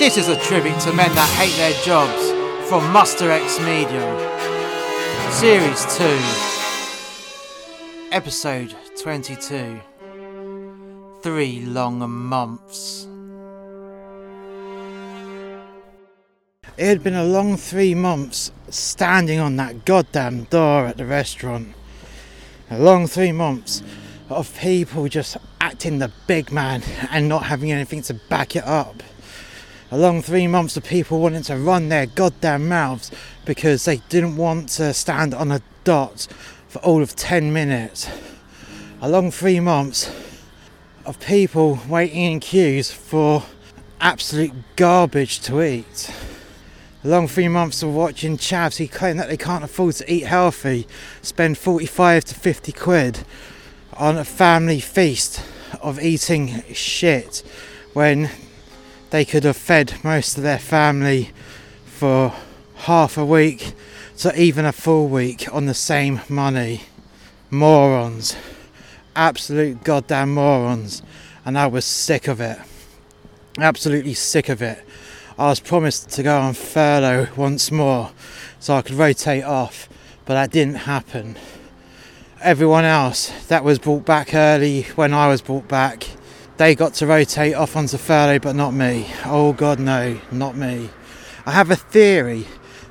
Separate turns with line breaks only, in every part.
This is a tribute to men that hate their jobs from Muster X Media. Series 2, Episode 22. Three long months. It had been a long three months standing on that goddamn door at the restaurant. A long three months of people just acting the big man and not having anything to back it up. A long three months of people wanting to run their goddamn mouths because they didn't want to stand on a dot for all of 10 minutes. A long three months of people waiting in queues for absolute garbage to eat. A long three months of watching chavs who claim that they can't afford to eat healthy spend 45 to 50 quid on a family feast of eating shit when they could have fed most of their family for half a week to even a full week on the same money. Morons. Absolute goddamn morons. And I was sick of it. Absolutely sick of it. I was promised to go on furlough once more so I could rotate off, but that didn't happen. Everyone else that was brought back early when I was brought back, they got to rotate off onto furlough, but not me. Oh God, no, not me. I have a theory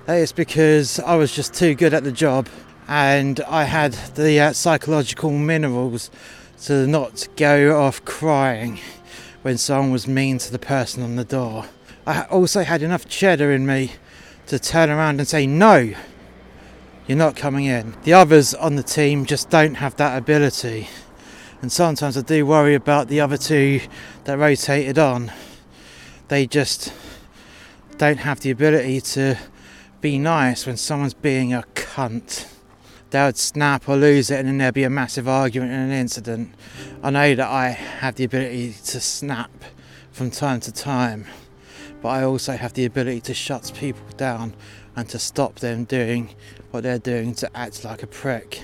that it's because I was just too good at the job and I had the uh, psychological minerals to not go off crying when someone was mean to the person on the door. I also had enough cheddar in me to turn around and say, No, you're not coming in. The others on the team just don't have that ability. And sometimes I do worry about the other two that rotated on. They just don't have the ability to be nice when someone's being a cunt. They would snap or lose it, and then there'd be a massive argument and an incident. I know that I have the ability to snap from time to time but I also have the ability to shut people down and to stop them doing what they're doing to act like a prick.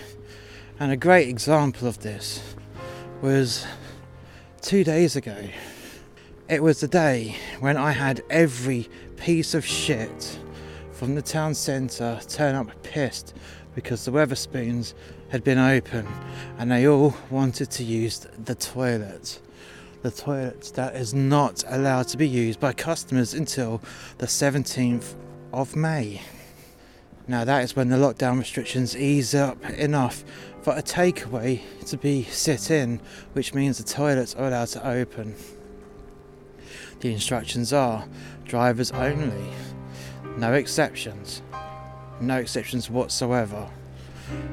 And a great example of this was two days ago. It was the day when I had every piece of shit from the town centre turn up pissed because the Wetherspoons had been open and they all wanted to use the toilet the toilet that is not allowed to be used by customers until the 17th of May. Now, that is when the lockdown restrictions ease up enough for a takeaway to be sit in, which means the toilets are allowed to open. The instructions are drivers only, no exceptions, no exceptions whatsoever.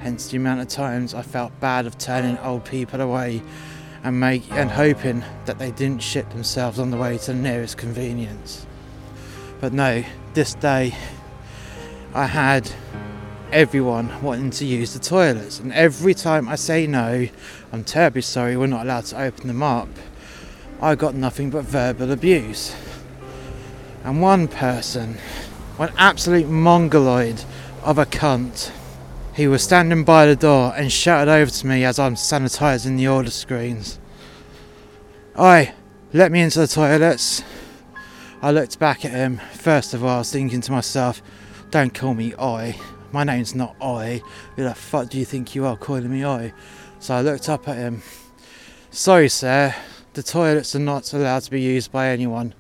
Hence the amount of times I felt bad of turning old people away and make and hoping that they didn't shit themselves on the way to the nearest convenience. But no, this day I had everyone wanting to use the toilets, and every time I say no, I'm terribly sorry we're not allowed to open them up. I got nothing but verbal abuse. And one person, one absolute mongoloid of a cunt, he was standing by the door and shouted over to me as I'm sanitising the order screens. Oi, let me into the toilets. I looked back at him. First of all, I was thinking to myself, don't call me Oi. My name's not Oi. Who the fuck do you think you are calling me Oi? So I looked up at him. Sorry, sir, the toilets are not allowed to be used by anyone.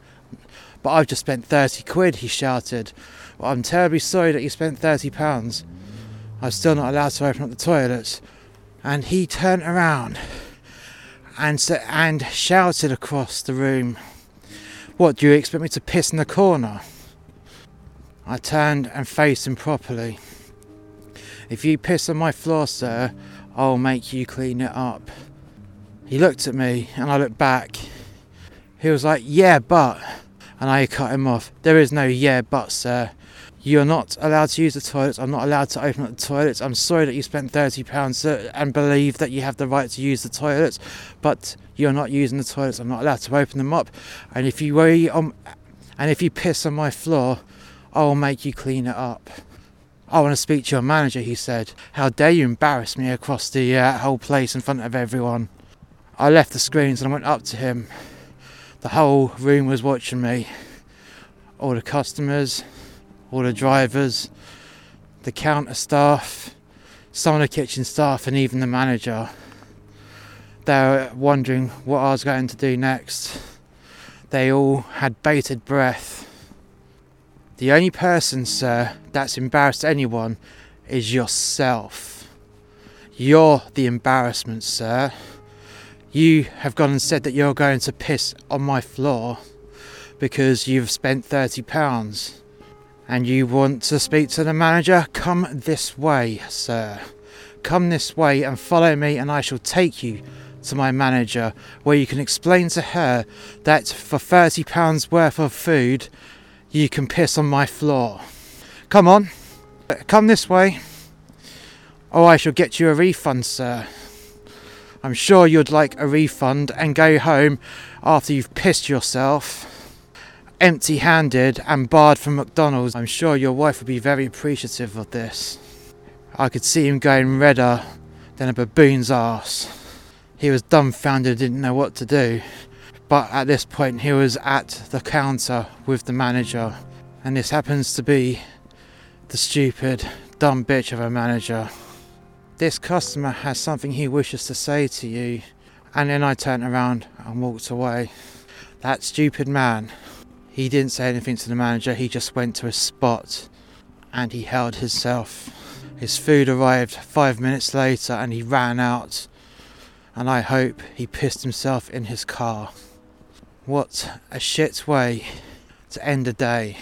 But I've just spent 30 quid, he shouted. Well, I'm terribly sorry that you spent 30 pounds. I'm still not allowed to open up the toilets. And he turned around and, and shouted across the room, What, do you expect me to piss in the corner? I turned and faced him properly. If you piss on my floor, sir, I'll make you clean it up. He looked at me and I looked back. He was like, Yeah, but. And I cut him off. There is no yeah, but, sir. You're not allowed to use the toilets. I'm not allowed to open up the toilets. I'm sorry that you spent £30 and believe that you have the right to use the toilets, but you're not using the toilets. I'm not allowed to open them up. And if you worry on, and if you piss on my floor, I'll make you clean it up. I want to speak to your manager, he said. How dare you embarrass me across the uh, whole place in front of everyone? I left the screens and I went up to him. The whole room was watching me. all the customers, all the drivers, the counter staff, some of the kitchen staff, and even the manager. They were wondering what I was going to do next. They all had bated breath. The only person, sir, that's embarrassed anyone is yourself. You're the embarrassment, sir. You have gone and said that you're going to piss on my floor because you've spent £30 and you want to speak to the manager. Come this way, sir. Come this way and follow me, and I shall take you to my manager where you can explain to her that for £30 worth of food you can piss on my floor. Come on, come this way. Oh, I shall get you a refund, sir. I'm sure you'd like a refund and go home after you've pissed yourself empty handed and barred from McDonald's. I'm sure your wife would be very appreciative of this. I could see him going redder than a baboon's ass. He was dumbfounded, didn't know what to do. But at this point, he was at the counter with the manager, and this happens to be the stupid, dumb bitch of a manager. This customer has something he wishes to say to you, and then I turned around and walked away. That stupid man, he didn't say anything to the manager, he just went to his spot and he held himself. His food arrived five minutes later and he ran out, and I hope he pissed himself in his car. What a shit way to end a day.